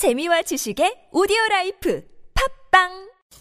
재미와 지식의 오디오 라이프 팟빵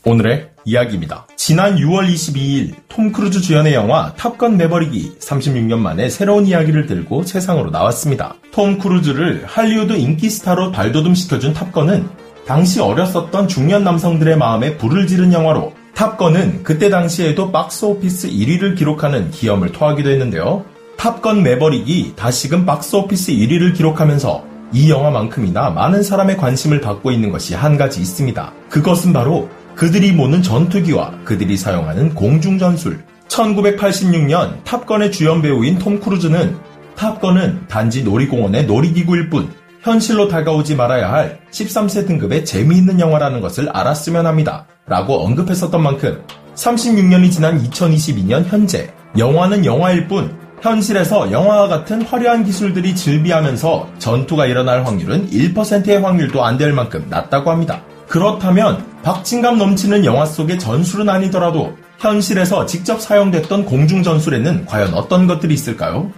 오늘의 이야기입니다. 지난 6월 22일 톰 크루즈 주연의 영화 탑건 매버릭이 36년 만에 새로운 이야기를 들고 세상으로 나왔습니다. 톰 크루즈를 할리우드 인기 스타로 발돋움시켜준 탑건은 당시 어렸었던 중년 남성들의 마음에 불을 지른 영화로 탑건은 그때 당시에도 박스 오피스 1위를 기록하는 기염을 토하기도 했는데요. 탑건 매버릭이 다시금 박스 오피스 1위를 기록하면서 이 영화만큼이나 많은 사람의 관심을 받고 있는 것이 한 가지 있습니다. 그것은 바로 그들이 모는 전투기와 그들이 사용하는 공중전술. 1986년 탑건의 주연 배우인 톰 크루즈는 탑건은 단지 놀이공원의 놀이기구일 뿐 현실로 다가오지 말아야 할 13세 등급의 재미있는 영화라는 것을 알았으면 합니다. 라고 언급했었던 만큼 36년이 지난 2022년 현재 영화는 영화일 뿐 현실에서 영화와 같은 화려한 기술들이 즐비하면서 전투가 일어날 확률은 1%의 확률도 안 될 만큼 낮다고 합니다. 그렇다면 박진감 넘치는 영화 속의 전술은 아니더라도 현실에서 직접 사용됐던 공중 전술에는 과연 어떤 것들이 있을까요?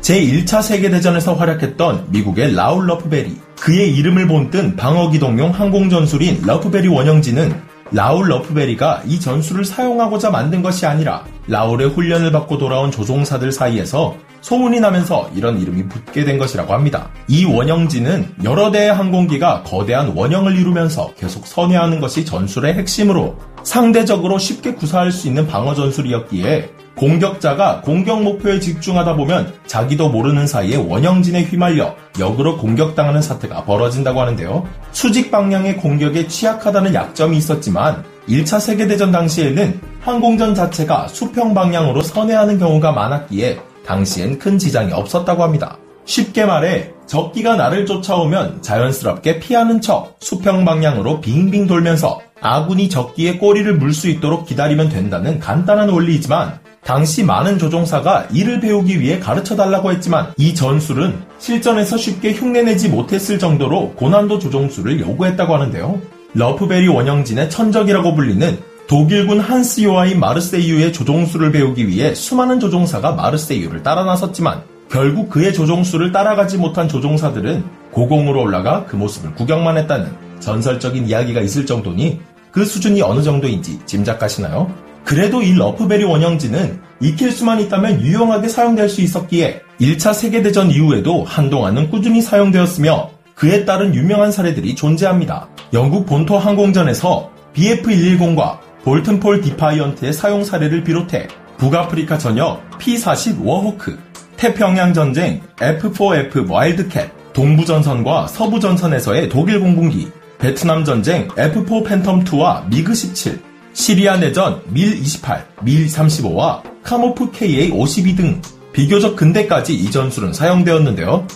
제1차 세계대전에서 활약했던 미국의 라울 러프베리. 그의 이름을 본뜬 방어기동용 항공전술인 러프베리 원형진은 라울 러프베리가 이 전술을 사용하고자 만든 것이 아니라 라울의 훈련을 받고 돌아온 조종사들 사이에서 소문이 나면서 이런 이름이 붙게 된 것이라고 합니다. 이 원형진은 여러 대의 항공기가 거대한 원형을 이루면서 계속 선회하는 것이 전술의 핵심으로 상대적으로 쉽게 구사할 수 있는 방어 전술이었기에 공격자가 공격 목표에 집중하다 보면 자기도 모르는 사이에 원형진에 휘말려 역으로 공격당하는 사태가 벌어진다고 하는데요. 수직 방향의 공격에 취약하다는 약점이 있었지만 1차 세계대전 당시에는 항공전 자체가 수평 방향으로 선회하는 경우가 많았기에 당시엔 큰 지장이 없었다고 합니다. 쉽게 말해 적기가 나를 쫓아오면 자연스럽게 피하는 척 수평 방향으로 빙빙 돌면서 아군이 적기의 꼬리를 물 수 있도록 기다리면 된다는 간단한 원리이지만 당시 많은 조종사가 이를 배우기 위해 가르쳐 달라고 했지만 이 전술은 실전에서 쉽게 흉내내지 못했을 정도로 고난도 조종술을 요구했다고 하는데요. 러프베리 원형진의 천적이라고 불리는 독일군 한스 요하인 마르세유의 조종술을 배우기 위해 수많은 조종사가 마르세유를 따라 나섰지만 결국 그의 조종술을 따라가지 못한 조종사들은 고공으로 올라가 그 모습을 구경만 했다는 전설적인 이야기가 있을 정도니 그 수준이 어느 정도인지 짐작하시나요? 그래도 이 러프베리 원형진은 익힐 수만 있다면 유용하게 사용될 수 있었기에 1차 세계대전 이후에도 한동안은 꾸준히 사용되었으며 그에 따른 유명한 사례들이 존재합니다. 영국 본토 항공전에서 BF-110과 볼튼폴 디파이언트의 사용 사례를 비롯해 북아프리카 전역 P-40 워호크, 태평양 전쟁 F-4F 와일드캣, 동부전선과 서부전선에서의 독일 공군기, 베트남 전쟁 F-4 팬텀2와 미그-17, 시리아 내전 밀28, 밀35와 카모프 KA52 등 비교적 근대까지 이 전술은 사용되었는데요.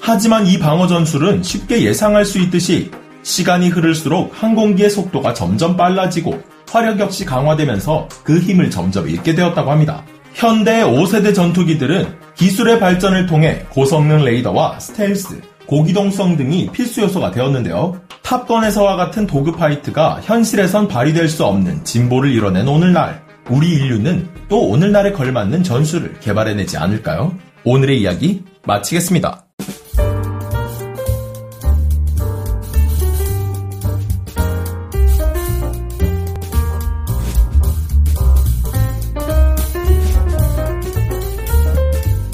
하지만 이 방어 전술은 쉽게 예상할 수 있듯이 시간이 흐를수록 항공기의 속도가 점점 빨라지고 화력 역시 강화되면서 그 힘을 점점 잃게 되었다고 합니다. 현대의 5세대 전투기들은 기술의 발전을 통해 고성능 레이더와 스텔스, 고기동성 등이 필수 요소가 되었는데요. 탑건에서와 같은 도그파이트가 현실에선 발휘될 수 없는 진보를 이뤄낸 오늘날, 우리 인류는 또 오늘날에 걸맞는 전술을 개발해내지 않을까요? 오늘의 이야기 마치겠습니다.